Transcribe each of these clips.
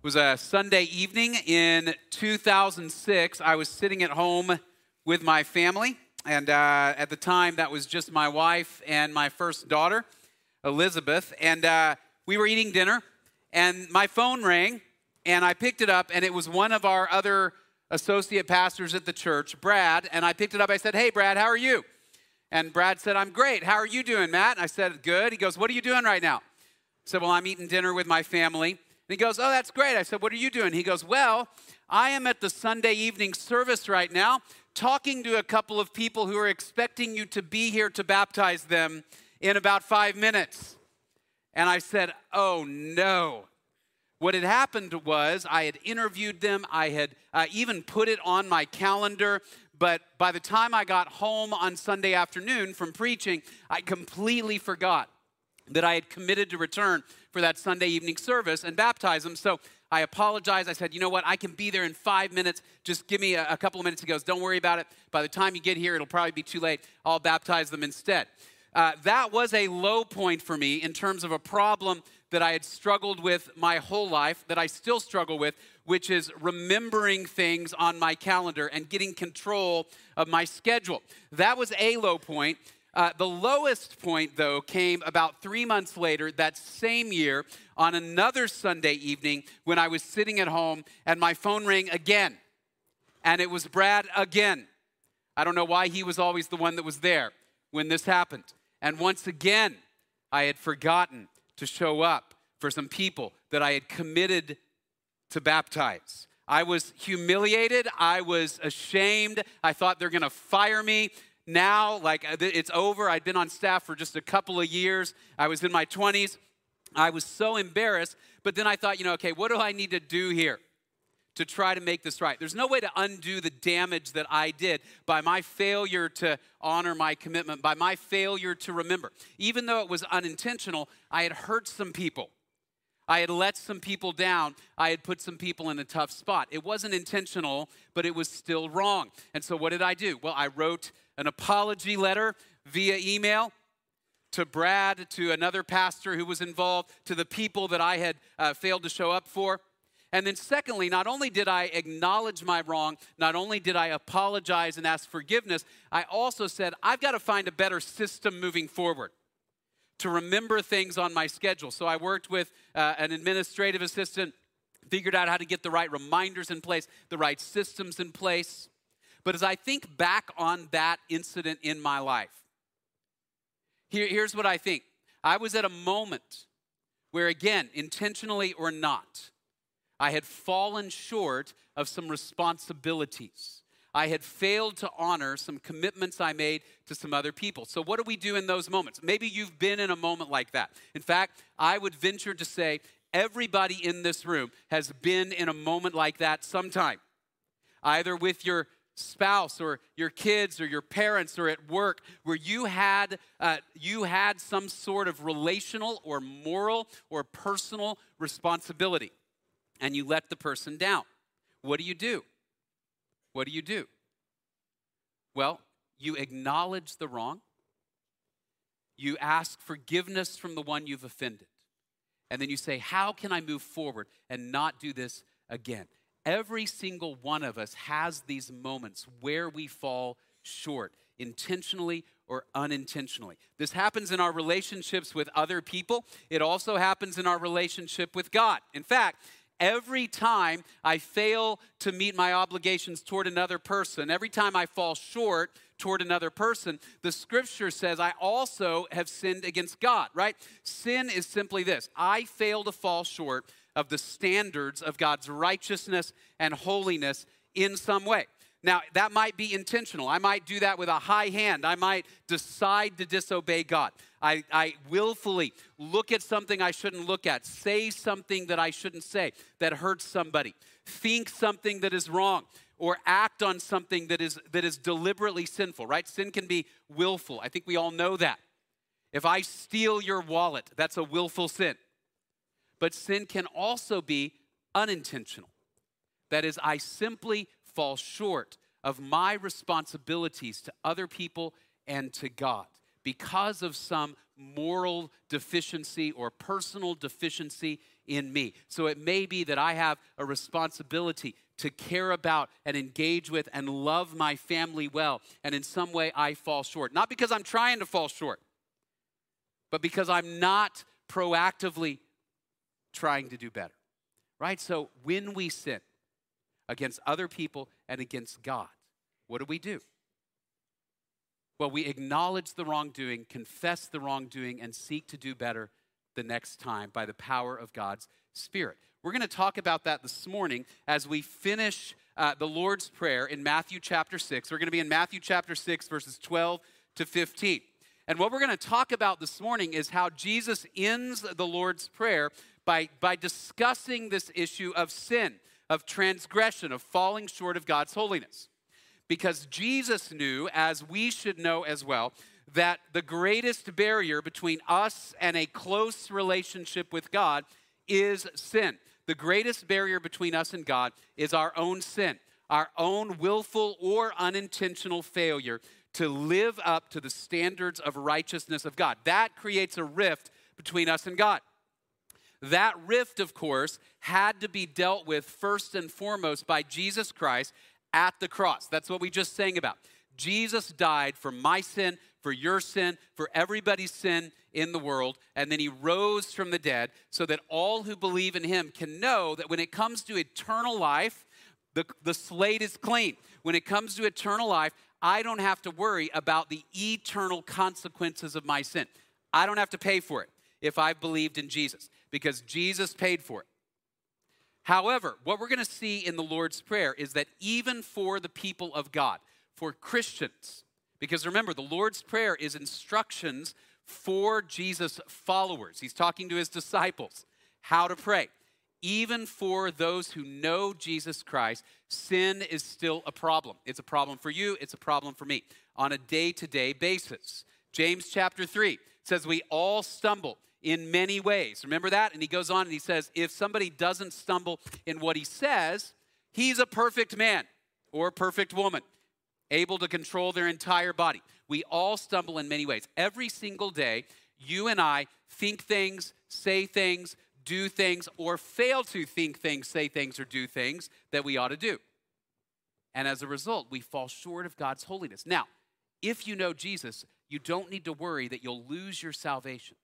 It was a Sunday evening in 2006. I was sitting at home with my family, and uh, at the time, that was just my wife and my first daughter, Elizabeth. And uh, we were eating dinner, and my phone rang, and I picked it up, and it was one of our other associate pastors at the church, Brad. And I picked it up. I said, Hey, Brad, how are you? And Brad said, I'm great. How are you doing, Matt? And I said, Good. He goes, What are you doing right now? I said, Well, I'm eating dinner with my family. And he goes, Oh, that's great. I said, What are you doing? He goes, Well, I am at the Sunday evening service right now talking to a couple of people who are expecting you to be here to baptize them in about five minutes. And I said, Oh, no. What had happened was I had interviewed them, I had uh, even put it on my calendar, but by the time I got home on Sunday afternoon from preaching, I completely forgot that I had committed to return for that Sunday evening service and baptize them. So I apologized. I said, you know what? I can be there in five minutes. Just give me a, a, couple of minutes. He goes, don't worry about it. By the time you get here, it'll probably be too late. I'll baptize them instead. Uh, that was a low point for me in terms of a problem that I had struggled with my whole life, that I still struggle with, which is remembering things on my calendar and getting control of my schedule. That was a low point. Uh, the lowest point, though, came about three months later, that same year, on another Sunday evening when I was sitting at home and my phone rang again. And it was Brad again. I don't know why he was always the one that was there when this happened. And once again, I had forgotten to show up for some people that I had committed to baptize. I was humiliated. I was ashamed. I thought they're going to fire me now, like it's over. I'd been on staff for just a couple of years. I was in my 20s. I was so embarrassed. But then I thought, you know, okay, what do I need to do here to try to make this right? There's no way to undo the damage that I did by my failure to honor my commitment, by my failure to remember. Even though it was unintentional, I had hurt some people. I had let some people down. I had put some people in a tough spot. It wasn't intentional, but it was still wrong. And so, what did I do? Well, I wrote an apology letter via email to Brad, to another pastor who was involved, to the people that I had uh, failed to show up for. And then, secondly, not only did I acknowledge my wrong, not only did I apologize and ask forgiveness, I also said, I've got to find a better system moving forward to remember things on my schedule. So I worked with uh, an administrative assistant, figured out how to get the right reminders in place, the right systems in place. But as I think back on that incident in my life, here, here's what I think. I was at a moment where, again, intentionally or not, I had fallen short of some responsibilities. I had failed to honor some commitments I made to some other people. So, what do we do in those moments? Maybe you've been in a moment like that. In fact, I would venture to say everybody in this room has been in a moment like that sometime, either with your spouse or your kids or your parents or at work where you had uh, you had some sort of relational or moral or personal responsibility and you let the person down what do you do what do you do? Well, you acknowledge the wrong, you ask forgiveness from the one you've offended, and then you say, How can I move forward and not do this again? Every single one of us has these moments where we fall short, intentionally or unintentionally. This happens in our relationships with other people. It also happens in our relationship with God. In fact, every time I fail to meet my obligations toward another person, every time I fall short toward another person, the scripture says I also have sinned against God, right? Sin is simply this I fail to fall short of the standards of God's righteousness and holiness in some way. Now, that might be intentional. I might do that with a high hand. I might decide to disobey God. I, I willfully look at something I shouldn't look at, say something that I shouldn't say that hurts somebody, think something that is wrong, or act on something that is, that is deliberately sinful, right? Sin can be willful. I think we all know that. If I steal your wallet, that's a willful sin. But sin can also be unintentional. That is, I simply fall short of my responsibilities to other people and to God because of some moral deficiency or personal deficiency in me. So it may be that I have a responsibility to care about and engage with and love my family well. And in some way, I fall short. Not because I'm trying to fall short, but because I'm not proactively trying to do better. Right? So when we sin against other people and against God, what do we do? Well, we acknowledge the wrongdoing, confess the wrongdoing, and seek to do better the next time by the power of God's Spirit. We're going to talk about that this morning as we finish uh, the Lord's Prayer in Matthew chapter 6. We're going to be in Matthew chapter 6, verses 12 to 15. And what we're going to talk about this morning is how Jesus ends the Lord's Prayer by, by discussing this issue of sin, of transgression, of falling short of God's holiness because Jesus knew, as we should know as well, that the greatest barrier between us and a close relationship with God is sin. The greatest barrier between us and God is our own sin, our own willful or unintentional failure to live up to the standards of righteousness of God. That creates a rift between us and God. That rift, of course, had to be dealt with first and foremost by Jesus Christ at the cross. That's what we just sang about. Jesus died for my sin, for your sin, for everybody's sin in the world, and then he rose from the dead so that all who believe in him can know that when it comes to eternal life, the, the slate is clean. When it comes to eternal life, I don't have to worry about the eternal consequences of my sin. I don't have to pay for it if I've believed in Jesus because Jesus paid for it. However, what we're going to see in the Lord's Prayer is that even for the people of God, for Christians, because remember, the Lord's Prayer is instructions for Jesus' followers. He's talking to his disciples how to pray. Even for those who know Jesus Christ, sin is still a problem. It's a problem for you, it's a problem for me on a day to day basis. James chapter 3 says, We all stumble in many ways. Remember that? And he goes on and he says, if somebody doesn't stumble in what he says, he's a perfect man or a perfect woman, able to control their entire body. We all stumble in many ways. Every single day, you and I think things, say things, do things, or fail to think things, say things, or do things that we ought to do. And as a result, we fall short of God's holiness. Now, if you know Jesus, you don't need to worry that you'll lose your salvation.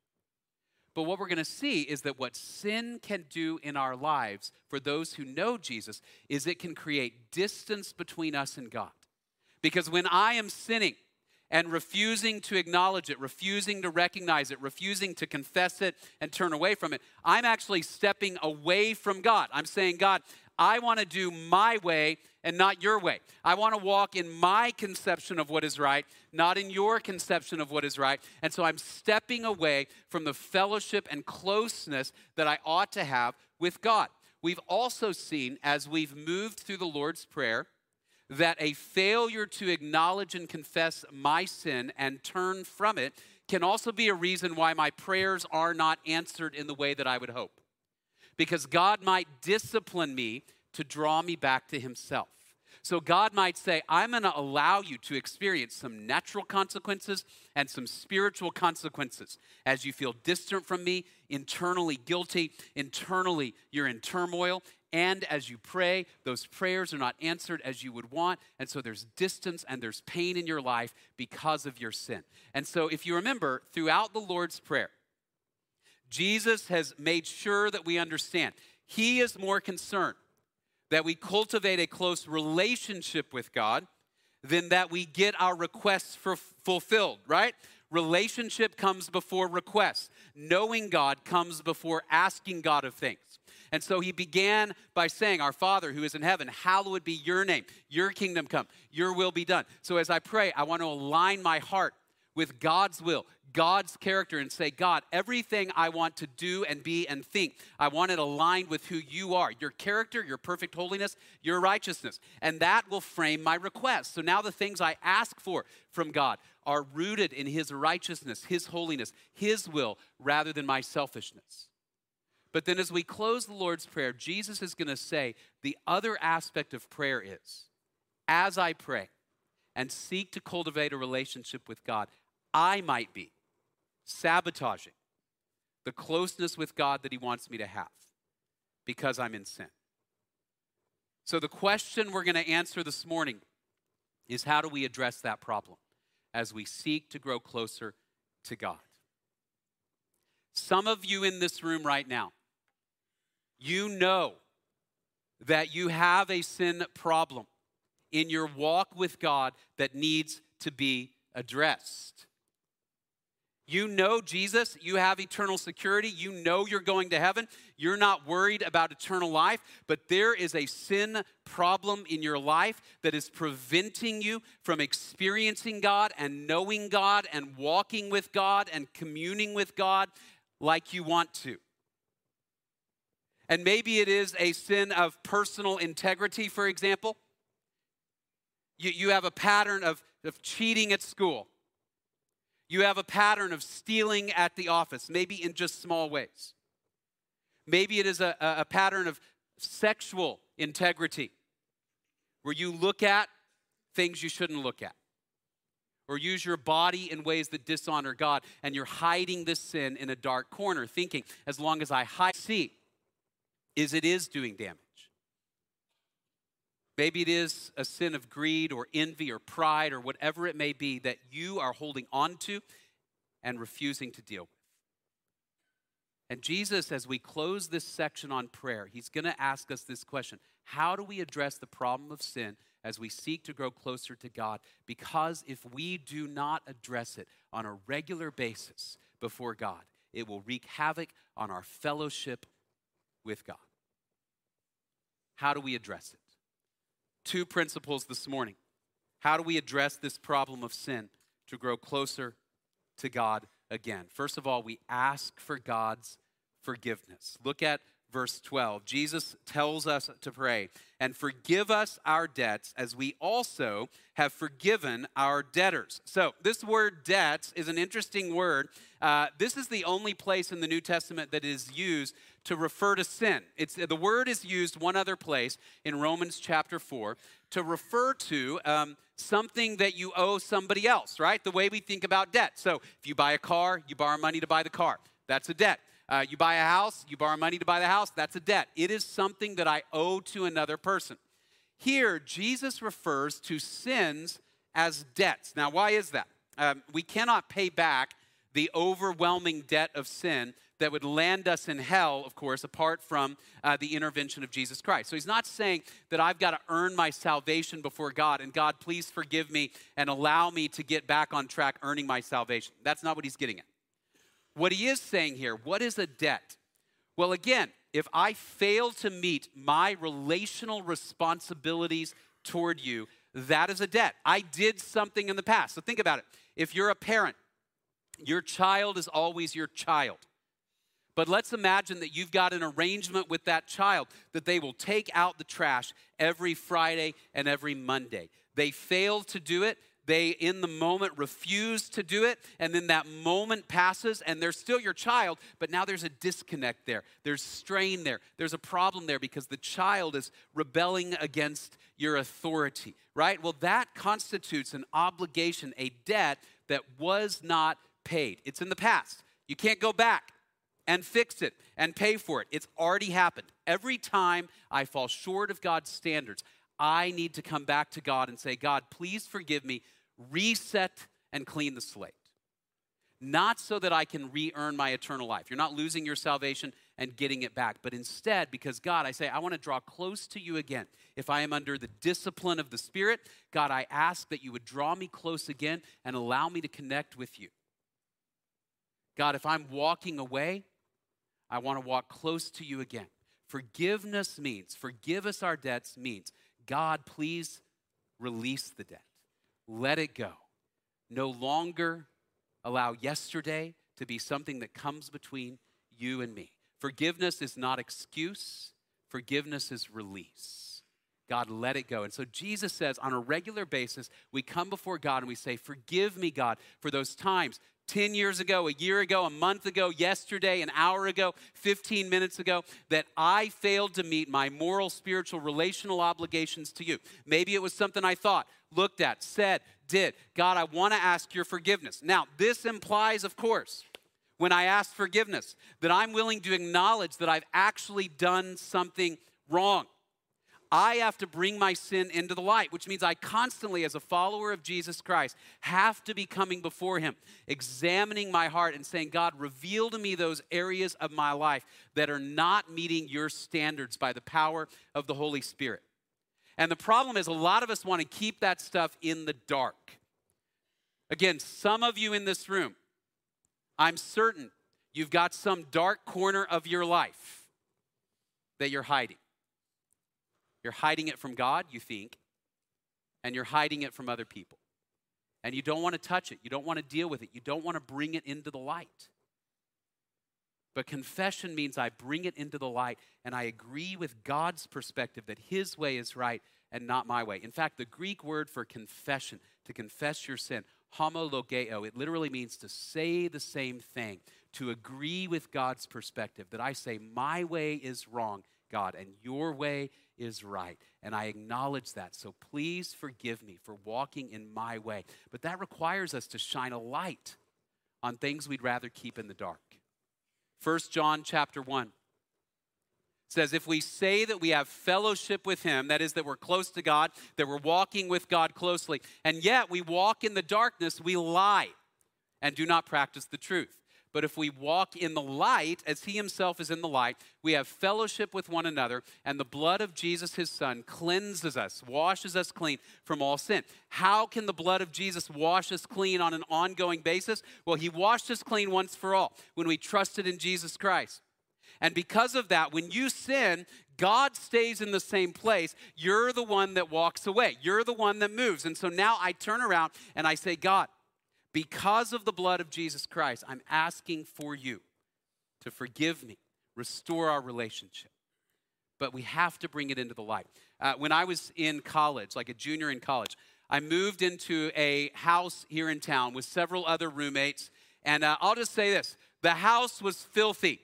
But what we're going to see is that what sin can do in our lives for those who know Jesus is it can create distance between us and God. Because when I am sinning and refusing to acknowledge it, refusing to recognize it, refusing to confess it and turn away from it, I'm actually stepping away from God. I'm saying, God, I want to do my way and not your way. I want to walk in my conception of what is right, not in your conception of what is right. And so I'm stepping away from the fellowship and closeness that I ought to have with God. We've also seen as we've moved through the Lord's Prayer that a failure to acknowledge and confess my sin and turn from it can also be a reason why my prayers are not answered in the way that I would hope because God might discipline me to draw me back to Himself. So God might say, I'm going to allow you to experience some natural consequences and some spiritual consequences as you feel distant from me, internally guilty, internally you're in turmoil, and as you pray, those prayers are not answered as you would want. And so there's distance and there's pain in your life because of your sin. And so if you remember, throughout the Lord's Prayer, Jesus has made sure that we understand. He is more concerned that we cultivate a close relationship with God than that we get our requests for fulfilled, right? Relationship comes before request. Knowing God comes before asking God of things. And so he began by saying, Our Father who is in heaven, hallowed be your name, your kingdom come, your will be done. So as I pray, I want to align my heart with God's will, God's character, and say, God, everything I want to do and be and think, I want it aligned with who you are your character, your perfect holiness, your righteousness. And that will frame my request. So now the things I ask for from God are rooted in His righteousness, His holiness, His will, rather than my selfishness. But then as we close the Lord's Prayer, Jesus is going to say the other aspect of prayer is as I pray and seek to cultivate a relationship with God, I might be sabotaging the closeness with God that He wants me to have. because I'm in sin. So, the question we're going to answer this morning is how do we address that problem as we seek to grow closer to God? Some of you in this room right now, you know that you have a sin problem in your walk with God that needs to be addressed. You know Jesus, you have eternal security, you know you're going to heaven, you're not worried about eternal life, but there is a sin problem in your life that is preventing you from experiencing God and knowing God and walking with God and communing with God like you want to. And maybe it is a sin of personal integrity, for example. You, you have a pattern of, of cheating at school. You have a pattern of stealing at the office, maybe in just small ways. Maybe it is a, a pattern of sexual integrity, where you look at things you shouldn't look at, or use your body in ways that dishonor God, and you're hiding this sin in a dark corner, thinking, as long as I hide, see, is it is doing damage. Maybe it is a sin of greed or envy or pride or whatever it may be that you are holding on to and refusing to deal with. And Jesus, as we close this section on prayer, he's going to ask us this question How do we address the problem of sin as we seek to grow closer to God? Because if we do not address it on a regular basis before God, it will wreak havoc on our fellowship with God. How do we address it? Two principles this morning. How do we address this problem of sin to grow closer to God again? First of all, we ask for God's forgiveness. Look at verse 12. Jesus tells us to pray, and forgive us our debts as we also have forgiven our debtors. So, this word debts is an interesting word. Uh, this is the only place in the New Testament that is used to refer to sin. It's, the word is used one other place in Romans chapter 4 to refer to um, something that you owe somebody else, right? The way we think about debt. So, if you buy a car, you borrow money to buy the car. That's a debt. Uh, you buy a house, you borrow money to buy the house, that's a debt. It is something that I owe to another person. Here, Jesus refers to sins as debts. Now, why is that? Um, we cannot pay back the overwhelming debt of sin that would land us in hell, of course, apart from uh, the intervention of Jesus Christ. So he's not saying that I've got to earn my salvation before God and God, please forgive me and allow me to get back on track earning my salvation. That's not what he's getting at. What he is saying here, what is a debt? Well, again, if I fail to meet my relational responsibilities toward you, that is a debt. I did something in the past. So think about it. If you're a parent, your child is always your child. But let's imagine that you've got an arrangement with that child that they will take out the trash every Friday and every Monday. They fail to do it, they in the moment refuse to do it. And then that moment passes and they're still your child but now there's a disconnect there. There's strain there. There's a problem there because the child is rebelling against your authority right? Well that constitutes an obligation a debt that was not paid. It's in the past. You can't go back and fix it and pay for it. It's already happened. Every time I fall short of God's standards, I need to come back to God and say, God, please forgive me reset and clean the slate. Not so that I can re earn my eternal life. You're not losing your salvation and getting it back, but instead, because God, I say, I want to draw close to you again. If I am under the discipline of the Spirit, God, I ask that you would draw me close again and allow me to connect with you. God, if I'm walking away, I want to walk close to you again. Forgiveness means, forgive us our debts means, God, please release the debt. Let it go. No longer allow yesterday to be something that comes between you and me. Forgiveness is not excuse, forgiveness is release. God, let it go. And so Jesus says on a regular basis, we come before God and we say, Forgive me, God, for those times 10 years ago, a year ago, a month ago, yesterday, an hour ago, 15 minutes ago, that I failed to meet my moral, spiritual, relational obligations to you. Maybe it was something I thought, looked at, said, did. God, I want to ask your forgiveness. Now, this implies, of course, when I ask forgiveness, that I'm willing to acknowledge that I've actually done something wrong. I have to bring my sin into the light, which means I constantly, as a follower of Jesus Christ, have to be coming before Him, examining my heart and saying, God, reveal to me those areas of my life that are not meeting your standards by the power of the Holy Spirit. And the problem is, a lot of us want to keep that stuff in the dark. Again, some of you in this room, I'm certain you've got some dark corner of your life that you're hiding. You're hiding it from God, you think, and you're hiding it from other people. And you don't want to touch it, you don't want to deal with it, you don't want to bring it into the light. But confession means I bring it into the light and I agree with God's perspective that His way is right and not my way. In fact, the Greek word for confession, to confess your sin, homologeo, it literally means to say the same thing, to agree with God's perspective, that I say, my way is wrong, God, and your way is right. And I acknowledge that. So please forgive me for walking in my way. But that requires us to shine a light on things we'd rather keep in the dark. 1 John chapter 1 says if we say that we have fellowship with him that is that we're close to god that we're walking with god closely and yet we walk in the darkness we lie and do not practice the truth but if we walk in the light as he himself is in the light we have fellowship with one another and the blood of jesus his son cleanses us washes us clean from all sin how can the blood of jesus wash us clean on an ongoing basis well he washed us clean once for all when we trusted in jesus christ and because of that, when you sin, God stays in the same place. You're the one that walks away, you're the one that moves. And so now I turn around and I say, God, because of the blood of Jesus Christ, I'm asking for you to forgive me, restore our relationship. But we have to bring it into the light. Uh, when I was in college, like a junior in college, I moved into a house here in town with several other roommates. And uh, I'll just say this the house was filthy.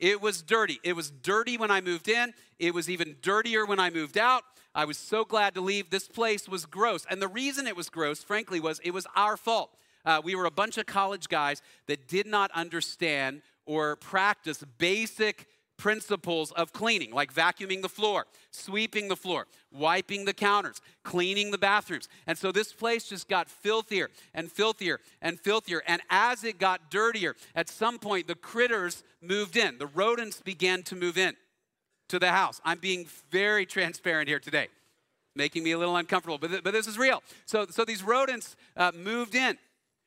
It was dirty. It was dirty when I moved in. It was even dirtier when I moved out. I was so glad to leave. This place was gross. And the reason it was gross, frankly, was it was our fault. Uh, we were a bunch of college guys that did not understand or practice basic principles of cleaning, like vacuuming the floor, sweeping the floor, wiping the counters, cleaning the bathrooms. And so this place just got filthier and filthier and filthier. And as it got dirtier, at some point the critters moved in. The rodents began to move in to the house. I'm being very transparent here today, making me a little uncomfortable, but, th- but this is real. So, so these rodents uh, moved in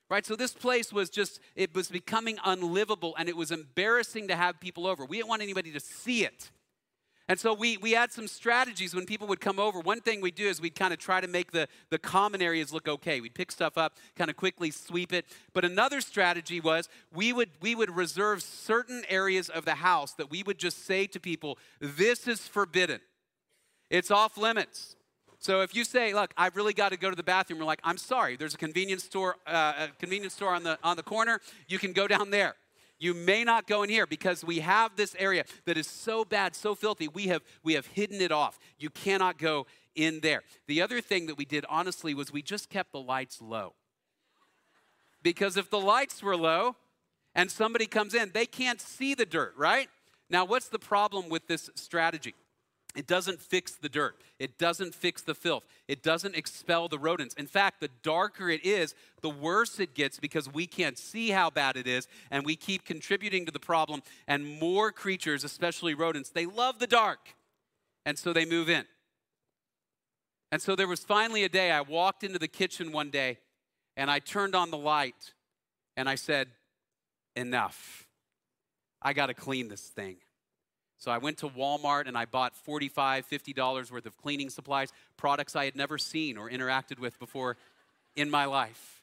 right? So this place was just, it was becoming unlivable and it was embarrassing to have people over. We didn't want anybody to see it. And so we, we had some strategies when people would come over. One thing we'd do is we'd kind of try to make the, the common areas look okay. We'd pick stuff up, kind of quickly sweep it. But another strategy was we would, we would reserve certain areas of the house that we would just say to people, this is forbidden. It's off limits. So if you say, "Look, I've really got to go to the bathroom," we're like, "I'm sorry. There's a convenience store, uh, a convenience store on the on the corner. You can go down there." You may not go in here because we have this area that is so bad, so filthy. We have we have hidden it off. You cannot go in there. The other thing that we did honestly was we just kept the lights low. Because if the lights were low and somebody comes in, they can't see the dirt, right? Now, what's the problem with this strategy? It doesn't fix the dirt. It doesn't fix the filth. It doesn't expel the rodents. In fact, the darker it is, the worse it gets because we can't see how bad it is and we keep contributing to the problem. And more creatures, especially rodents, they love the dark. And so they move in. And so there was finally a day I walked into the kitchen one day and I turned on the light and I said, Enough. I got to clean this thing. So I went to Walmart and I bought $45, $50 worth of cleaning supplies, products I had never seen or interacted with before in my life.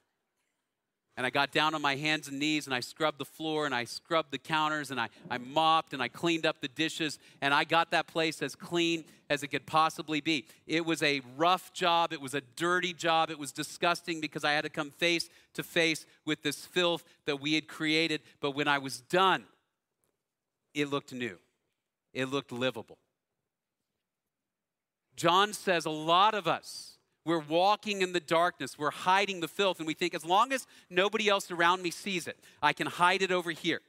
And I got down on my hands and knees and I scrubbed the floor and I scrubbed the counters and I, I mopped and I cleaned up the dishes and I got that place as clean as it could possibly be. It was a rough job, it was a dirty job, it was disgusting because I had to come face to face with this filth that we had created. But when I was done, it looked new it looked livable. John says a lot of us We're walking in the darkness. We're hiding the filth. And we think, as long as nobody else around me sees it, I can hide it over here.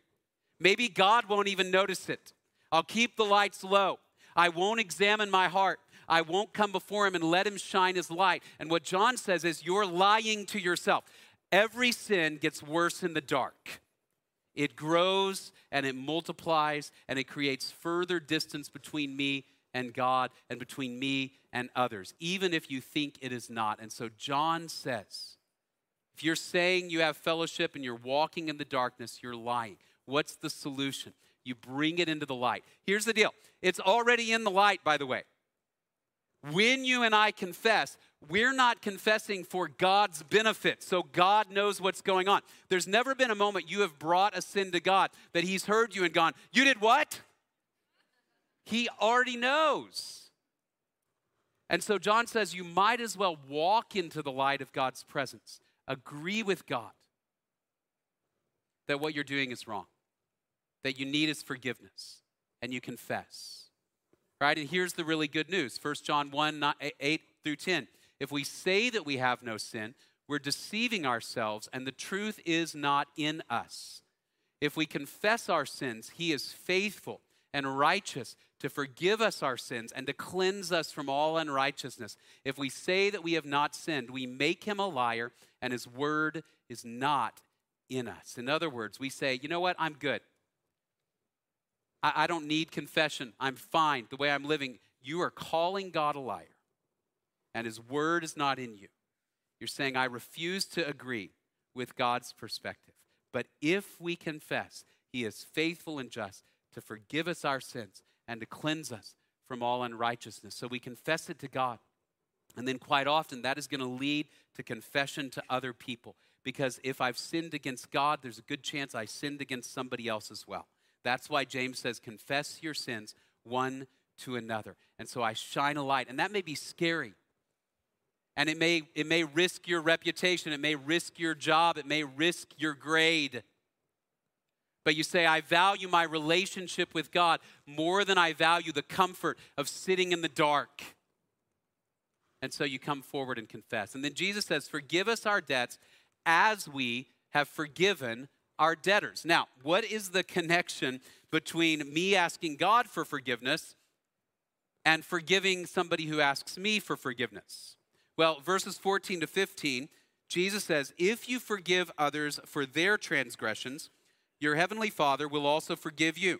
Maybe God won't even notice it. I'll keep the lights low. I won't examine my heart. I won't come before him and let him shine his light. And what John says is, you're lying to yourself. Every sin gets worse in the dark. It grows and it multiplies and it creates further distance between me and God and between me and others, even if you think it is not. And so John says, if you're saying you have fellowship and you're walking in the darkness, you're lying. What's the solution? You bring it into the light. Here's the deal it's already in the light, by the way. When you and I confess, we're not confessing for God's benefit, so God knows what's going on. There's never been a moment you have brought a sin to God that He's heard you and gone, You did what? He already knows. And so John says you might as well walk into the light of God's presence, agree with God that what you're doing is wrong, that you need His forgiveness, and you confess. Right? And here's the really good news 1 John 1 8 through 10. If we say that we have no sin, we're deceiving ourselves, and the truth is not in us. If we confess our sins, He is faithful and righteous to forgive us our sins and to cleanse us from all unrighteousness. If we say that we have not sinned, we make him a liar, and his word is not in us. In other words, we say, you know what, I'm good. I, don't need confession. I'm fine the way I'm living. You are calling God a liar, and his word is not in you. You're saying, I refuse to agree with God's perspective. But if we confess, he is faithful and just to forgive us our sins and to cleanse us from all unrighteousness. So we confess it to God. And then, quite often, that is going to lead to confession to other people. Because if I've sinned against God, there's a good chance I sinned against somebody else as well. That's why James says, confess your sins one to another. And so I shine a light. And that may be scary. And it may, it may risk your reputation, it may risk your job, it may risk your grade. But you say, I value my relationship with God more than I value the comfort of sitting in the dark. And so you come forward and confess. And then Jesus says, Forgive us our debts as we have forgiven our debtors. Now, what is the connection between me asking God for forgiveness and forgiving somebody who asks me for forgiveness? Well, verses 14 to 15, Jesus says, If you forgive others for their transgressions, your heavenly Father will also forgive you.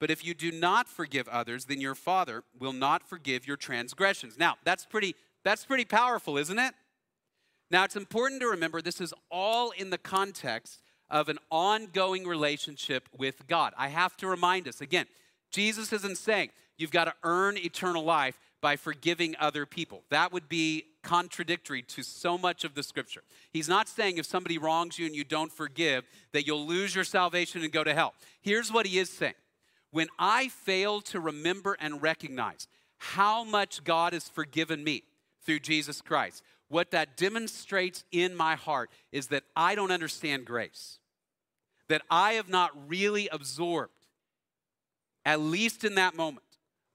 But if you do not forgive others, then your Father will not forgive your transgressions. Now, that's pretty that's pretty powerful, isn't it? Now, it's important to remember this is all in the context of an ongoing relationship with God. I have to remind us again, Jesus isn't saying you've got to earn eternal life by forgiving other people. That would be contradictory to so much of the scripture. He's not saying if somebody wrongs you and you don't forgive, that you'll lose your salvation and go to hell. Here's what he is saying When I fail to remember and recognize how much God has forgiven me through Jesus Christ, what that demonstrates in my heart is that I don't understand grace, that I have not really absorbed, at least in that moment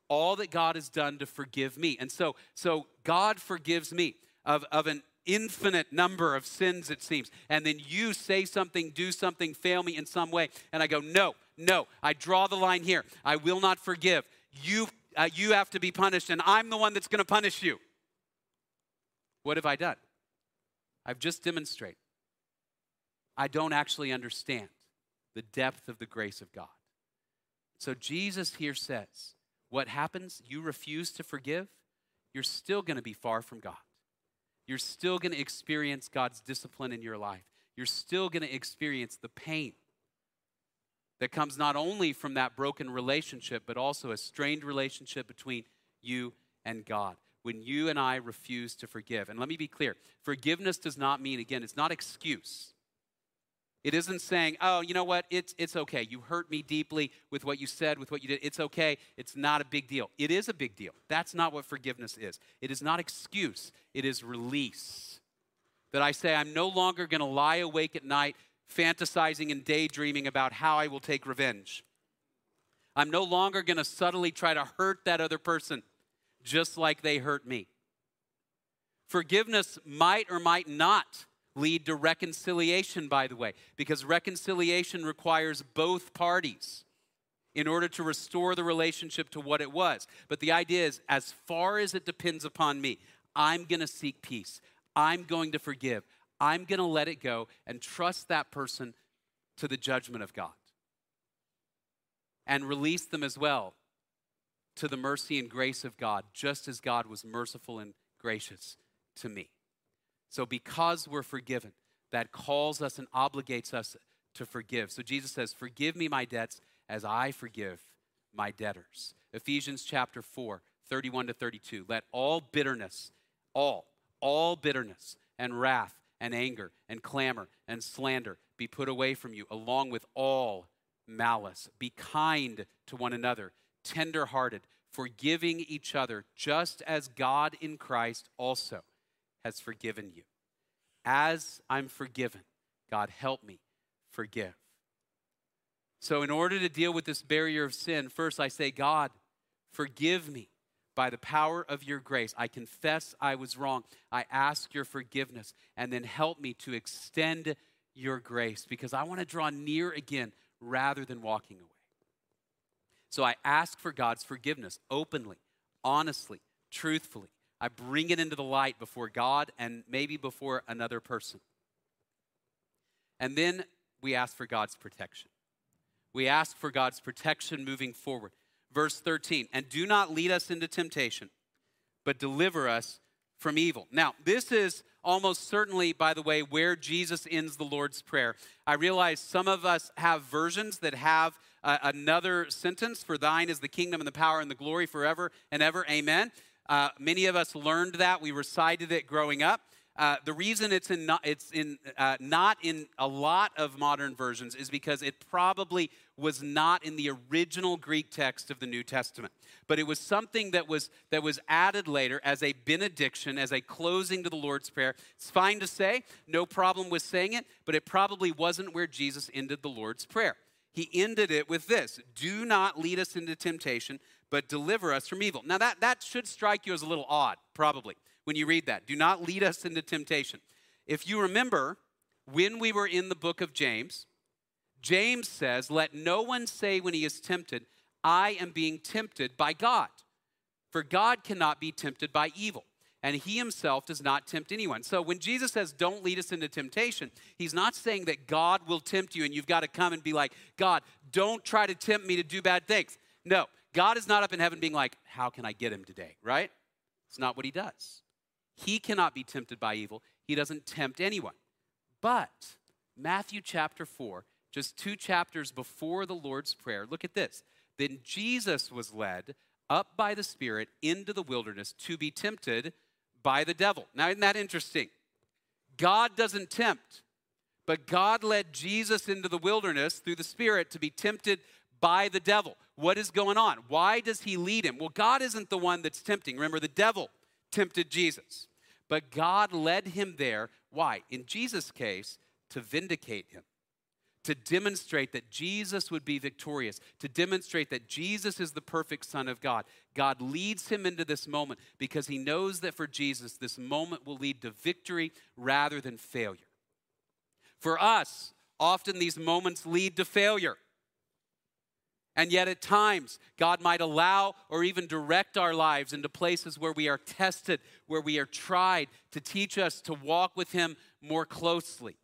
all that God has done to forgive me. And so, so God forgives me of, of an infinite number of sins, it seems. And then you say something, do something, fail me in some way. And I go, no, no, I draw the line here. I will not forgive. You, uh, you have to be punished, and I'm the one that's going to punish you. What have I done? I've just demonstrated. I don't actually understand the depth of the grace of God. So Jesus here says, what happens? You refuse to forgive, you're still going to be far from God. You're still going to experience God's discipline in your life. You're still going to experience the pain that comes not only from that broken relationship, but also a strained relationship between you and God. When you and I refuse to forgive. And let me be clear forgiveness does not mean, again, it's not excuse. It isn't saying, oh, you know what, it's, it's okay. You hurt me deeply with what you said, with what you did. It's okay. It's not a big deal. It is a big deal. That's not what forgiveness is. It is not excuse, it is release. That I say, I'm no longer going to lie awake at night fantasizing and daydreaming about how I will take revenge. I'm no longer going to subtly try to hurt that other person just like they hurt me. Forgiveness might or might not lead to reconciliation, by the way, because reconciliation requires both parties in order to restore the relationship to what it was. But the idea is as far as it depends upon me, I'm going to seek peace. I'm going to forgive. I'm going to let it go and trust that person to the judgment of God. And release them as well to the mercy and grace of God, just as God was merciful and gracious to me. So, because we're forgiven, that calls us and obligates us to forgive. So, Jesus says, Forgive me my debts as I forgive my debtors. Ephesians chapter 4, 31 to 32. Let all bitterness, all, all bitterness and wrath and anger and clamor and slander be put away from you, along with all malice. Be kind to one another, tenderhearted, forgiving each other, just as God in Christ also has forgiven you. As I'm forgiven, God help me forgive. So, in order to deal with this barrier of sin, first I say, God, forgive me by the power of your grace. I confess I was wrong. I ask your forgiveness, and then help me to extend your grace because I want to draw near again rather than walking away. So, I ask for God's forgiveness openly, honestly, truthfully. I bring it into the light before God and maybe before another person. And then we ask for God's protection we ask for God's protection moving forward. Verse 13, and do not lead us into temptation, but deliver us from evil. Now, this is almost certainly, by the way, where Jesus ends the Lord's Prayer. I realize some of us have versions that have uh, another sentence for thine is the kingdom and the power and the glory forever and ever. Amen. Uh, many of us learned that. We recited it growing up. Uh, the reason it's, in not, it's in, uh, not in a lot of modern versions is because it probably was not in the original Greek text of the New Testament. But it was something that was, that was added later as a benediction, as a closing to the Lord's Prayer. It's fine to say, no problem with saying it, but it probably wasn't where Jesus ended the Lord's Prayer. He ended it with this Do not lead us into temptation, but deliver us from evil. Now, that, that should strike you as a little odd, probably when you read that. Do not lead us into temptation. If you remember, when we were in the book of James, James says, Let no one say when he is tempted, I am being tempted by God. For God cannot be tempted by evil, and he himself does not tempt anyone. So when Jesus says, Don't lead us into temptation, he's not saying that God will tempt you and you've got to come and be like, God, don't try to tempt me to do bad things. No, God is not up in heaven being like, How can I get him today, right? It's not what he does. He cannot be tempted by evil. He doesn't tempt anyone. But Matthew chapter 4, just two chapters before the Lord's Prayer, look at this. Then Jesus was led up by the Spirit into the wilderness to be tempted by the devil. Now, isn't that interesting? God doesn't tempt, but God led Jesus into the wilderness through the Spirit to be tempted by the devil. What is going on? Why does he lead him? Well, God isn't the one that's tempting. Remember, the devil tempted Jesus. But God led him there. Why? In Jesus' case, to vindicate him, to demonstrate that Jesus would be victorious, to demonstrate that Jesus is the perfect Son of God. God leads him into this moment because he knows that for Jesus, this moment will lead to victory rather than failure. For us, often these moments lead to failure. And yet, at times, God might allow or even direct our lives into places where we are tested, where we are tried to teach us to walk with Him more closely.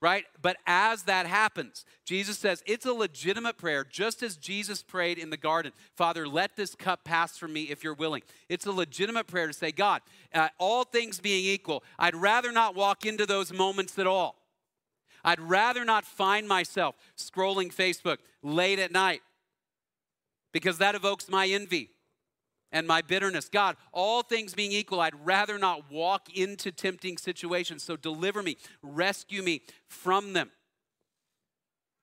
Right? But as that happens, Jesus says it's a legitimate prayer, just as Jesus prayed in the garden Father, let this cup pass from me if you're willing. It's a legitimate prayer to say, God, uh, all things being equal, I'd rather not walk into those moments at all. I'd rather not find myself scrolling Facebook late at night because that evokes my envy and my bitterness. God, all things being equal, I'd rather not walk into tempting situations. So deliver me, rescue me from them.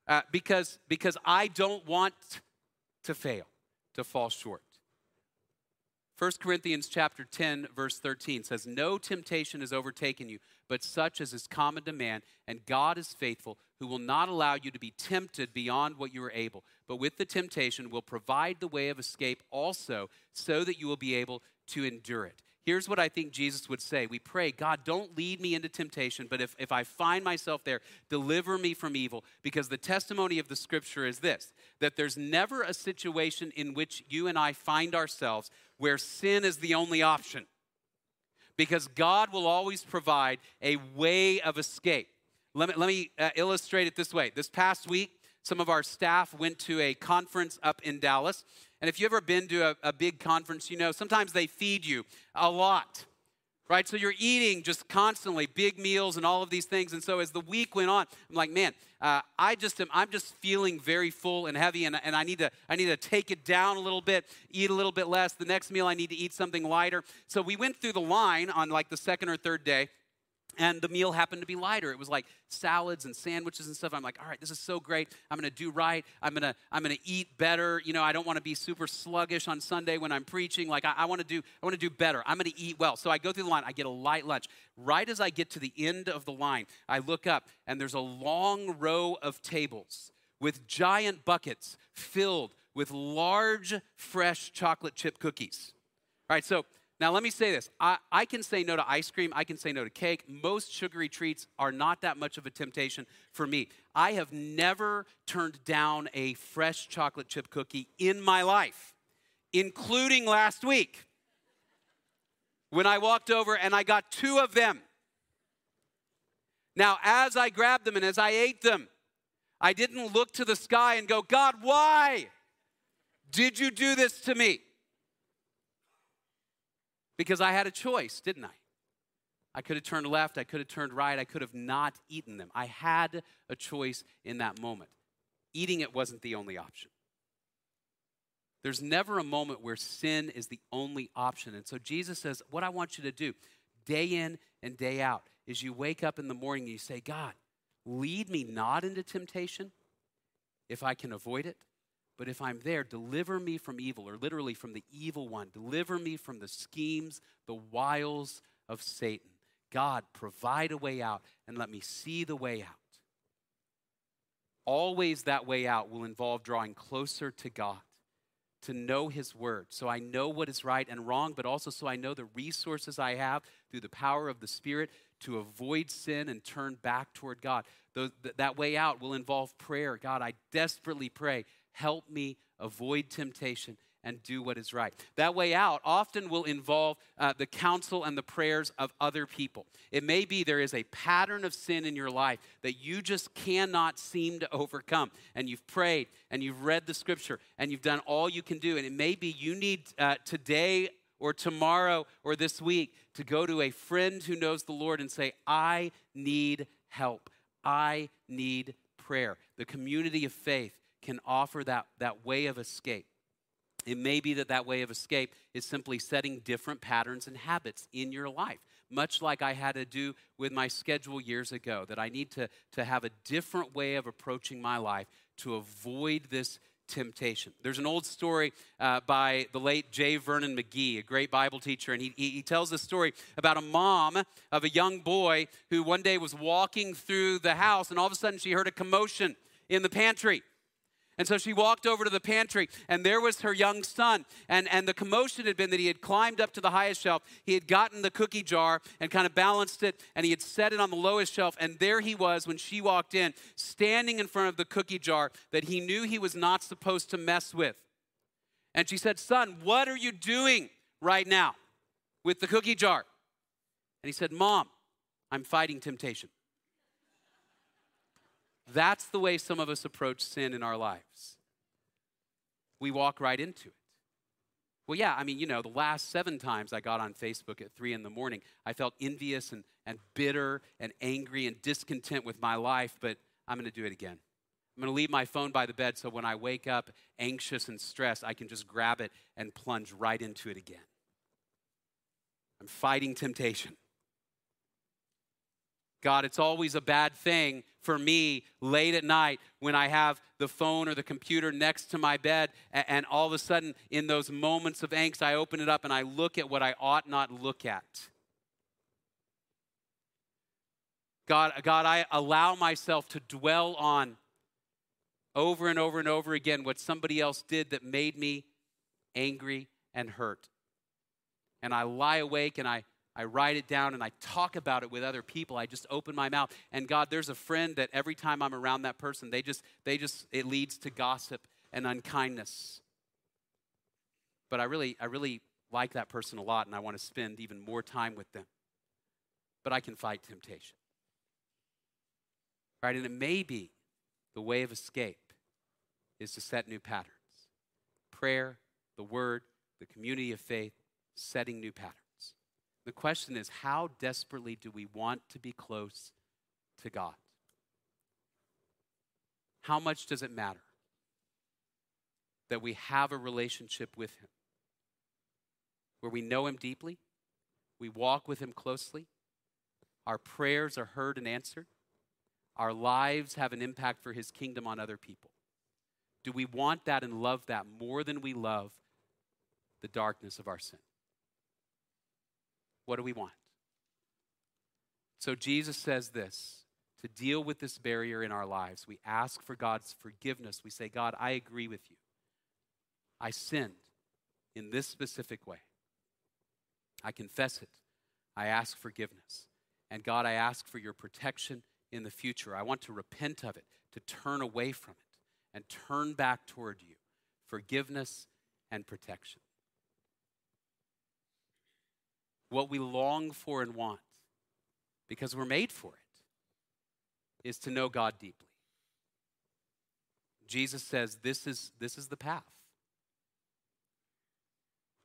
Uh, because, because I don't want to fail, to fall short. 1 Corinthians chapter 10 verse 13 says no temptation has overtaken you but such as is common to man and God is faithful who will not allow you to be tempted beyond what you are able but with the temptation will provide the way of escape also so that you will be able to endure it. here's what I think Jesus would say. We pray, God, don't lead me into temptation, but if, if I find myself there, deliver me from evil. Because the testimony of the scripture is this that there's never a situation in which you and I find ourselves where sin is the only option. Because God will always provide a way of escape. Let me, let me uh, illustrate it this way. This past week, some of our staff went to a conference up in Dallas. And if you've ever been to a, a big conference, you know sometimes they feed you a lot right? So you're eating just constantly big meals and all of these things. And so as the week went on, I'm like, man, uh, I just am, I'm just feeling very full and heavy, and, and I need to I need to take it down a little bit, eat a little bit less. The next meal I need to eat something lighter. So we went through the line on like the second or third day and the meal happened to be lighter. It was like salads and sandwiches and stuff. I'm like all right this is so great. I'm to do right. I'm to i'm to eat better. You know i don't want to be super sluggish on sunday when i'm preaching. Like i, I want to do i want to do better. I'm to eat well. So i go through the line. I get a light lunch. Right as i get to the end of the line i look up and there's a long row of tables with giant buckets filled with large fresh chocolate chip cookies. All right so now, let me say this I, I, can say no to ice cream, I can say no to cake. Most sugary treats are not that much of a temptation for me. I have never turned down a fresh chocolate chip cookie in my life, including last week when I walked over and I got two of them. Now, as I grabbed them and as I ate them, I didn't look to the sky and go, God, why did you do this to me? Because I had a choice, didn't I? I could have turned left, I could have turned right, I could have not eaten them. I had a choice in that moment. Eating it wasn't the only option. There's never a moment where sin is the only option. And so Jesus says, What I want you to do day in and day out is you wake up in the morning and you say, God, lead me not into temptation if I can avoid it. But if I'm there, deliver me from evil, or literally from the evil one. Deliver me from the schemes, the wiles of Satan. God, provide a way out and let me see the way out. Always that way out will involve drawing closer to God, to know His Word, so I know what is right and wrong, but also so I know the resources I have through the power of the Spirit to avoid sin and turn back toward God. that way out will involve prayer. God, I desperately pray help me avoid temptation and do what is right. That way out often will involve uh, the counsel and the prayers of other people. It may be there is a pattern of sin in your life that you just cannot seem to overcome. And you've prayed and you've read the scripture and you've done all you can do. And it may be you need uh, today or tomorrow or this week to go to a friend who knows the Lord and say, I need help. I need prayer. The community of faith can offer that, that way of escape. It may be that that way of escape is simply setting different patterns and habits in your life, much like I had to do with my schedule years ago, that I need to, to have a different way of approaching my life to avoid this temptation. There's an old story uh, by the late J. Vernon McGee, a great Bible teacher, and he, he tells the story about a mom of a young boy who one day was walking through the house, and all of a sudden she heard a commotion in the pantry. And so she walked over to the pantry, and there was her young son. And, and the commotion had been that he had climbed up to the highest shelf. He had gotten the cookie jar and kind of balanced it, and he had set it on the lowest shelf. And there he was when she walked in, standing in front of the cookie jar that he knew he was not supposed to mess with. And she said, Son, what are you doing right now with the cookie jar? And he said, Mom, I'm fighting temptation. That's the way some of us approach sin in our lives. We walk right into it. Well, yeah, I mean, you know, the last seven times I got on Facebook at three in the morning, I felt envious and, and bitter and angry and discontent with my life, but I'm going to do it again. I'm going to leave my phone by the bed so when I wake up anxious and stressed, I can just grab it and plunge right into it again. I'm fighting temptation. God, it's always a bad thing for me late at night when I have the phone or the computer next to my bed, and all of a sudden, in those moments of angst, I open it up and I look at what I ought not look at. God, God, I allow myself to dwell on over and over and over again what somebody else did that made me angry and hurt. and I lie awake and I, I write it down and I talk about it with other people. I just open my mouth. And God, there's a friend that every time I'm around that person, they just, they just, it leads to gossip and unkindness. But I really, I really like that person a lot and I want to spend even more time with them. But I can fight temptation. Right? And it may be the way of escape is to set new patterns prayer, the word, the community of faith, setting new patterns. The question is how desperately do we want to be close to God? How much does it matter that we have a relationship with Him? Where we know Him deeply, we walk with Him closely, our prayers are heard and answered, our lives have an impact for His kingdom on other people. Do we want that and love that more than we love the darkness of our sin? What do we want? So Jesus says this to deal with this barrier in our lives, we ask for God's forgiveness. We say, God, I agree with you. I sinned in this specific way. I confess it. I ask forgiveness. And God, I ask for your protection in the future. I want to repent of it, to turn away from it and turn back toward you forgiveness and protection. What we long for and want, because we're made for it, is to know God deeply. Jesus says this is, this is the path.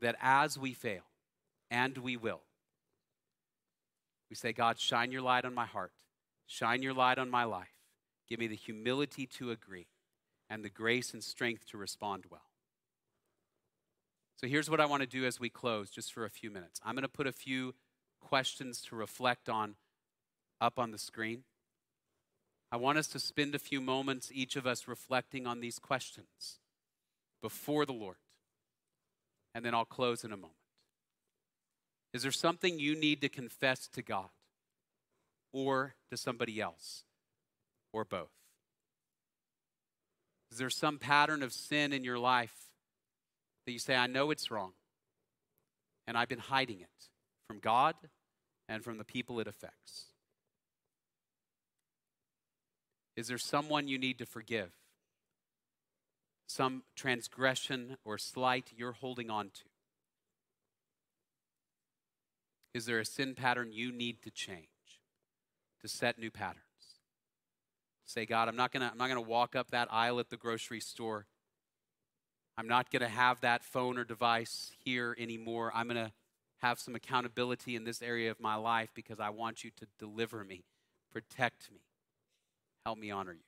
That as we fail, and we will, we say, God, shine your light on my heart, shine your light on my life. Give me the humility to agree and the grace and strength to respond well. So here's what I want to do as we close, just for a few minutes. I'm going to put a few questions to reflect on up on the screen. I want us to spend a few moments, each of us, reflecting on these questions before the Lord. And then I'll close in a moment. Is there something you need to confess to God or to somebody else or both? Is there some pattern of sin in your life that you say, I know it's wrong, and I've been hiding it from God and from the people it affects? Is there someone you need to forgive? Some transgression or slight you're holding on to? Is there a sin pattern you need to change to set new patterns? Say, God, I'm not gonna, I'm not gonna walk up that aisle at the grocery store. I'm not gonna have that phone or device here anymore. I'm gonna have some accountability in this area of my life because I want you to deliver me, protect me, help me honor you.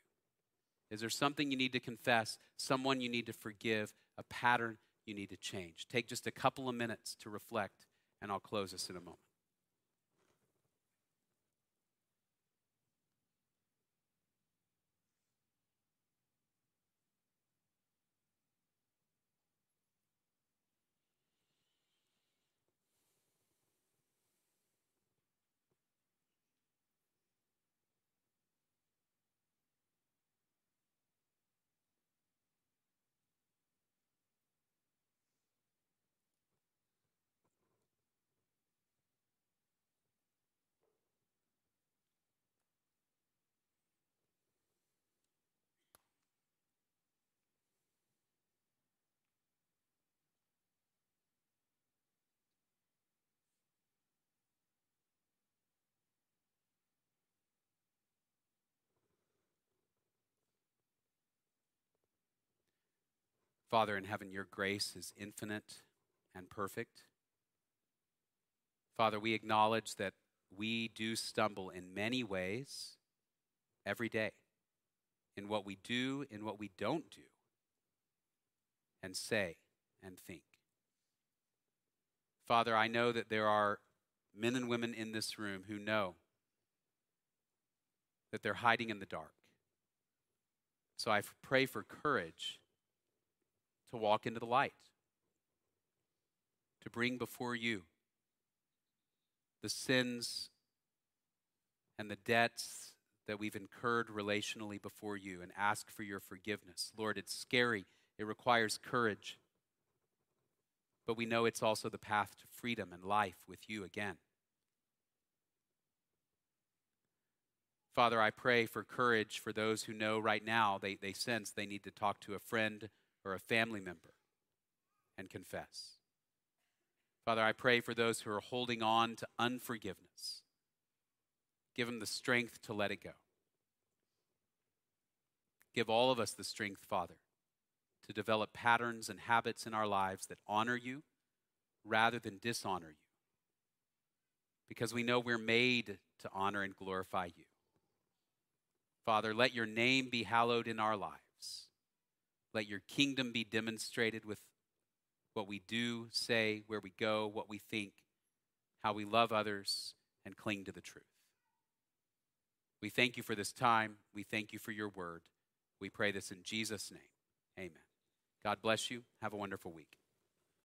Is there something you need to confess, someone you need to forgive, a pattern you need to change? Take just a couple of minutes to reflect, and I'll close this in a moment. Father in heaven, your grace is infinite and perfect. Father, we acknowledge that we do stumble in many ways every day in what we do, in what we don't do, and say and think. Father, I know that there are men and women in this room who know that they're hiding in the dark. So I pray for courage to walk into the light, to bring before you the sins and the debts that we've incurred relationally before you and ask for your forgiveness. Lord, it's scary, it requires courage. but we know it's also the path to freedom and life with you again. Father, I pray for courage for those who know right now they, they sense they need to talk to a friend or a family member and confess. Father, I pray for those who are holding on to unforgiveness. Give them the strength to let it go. Give all of us the strength, Father, to develop patterns and habits in our lives that honor you rather than dishonor you. Because we know we're made to honor and glorify you. Father, let your name be hallowed in our lives. Let your kingdom be demonstrated with what we do, say, where we go, what we think, how we love others, and cling to the truth. We thank you for this time. We thank you for your word. We pray this in Jesus' name. Amen. God bless you. Have a wonderful week.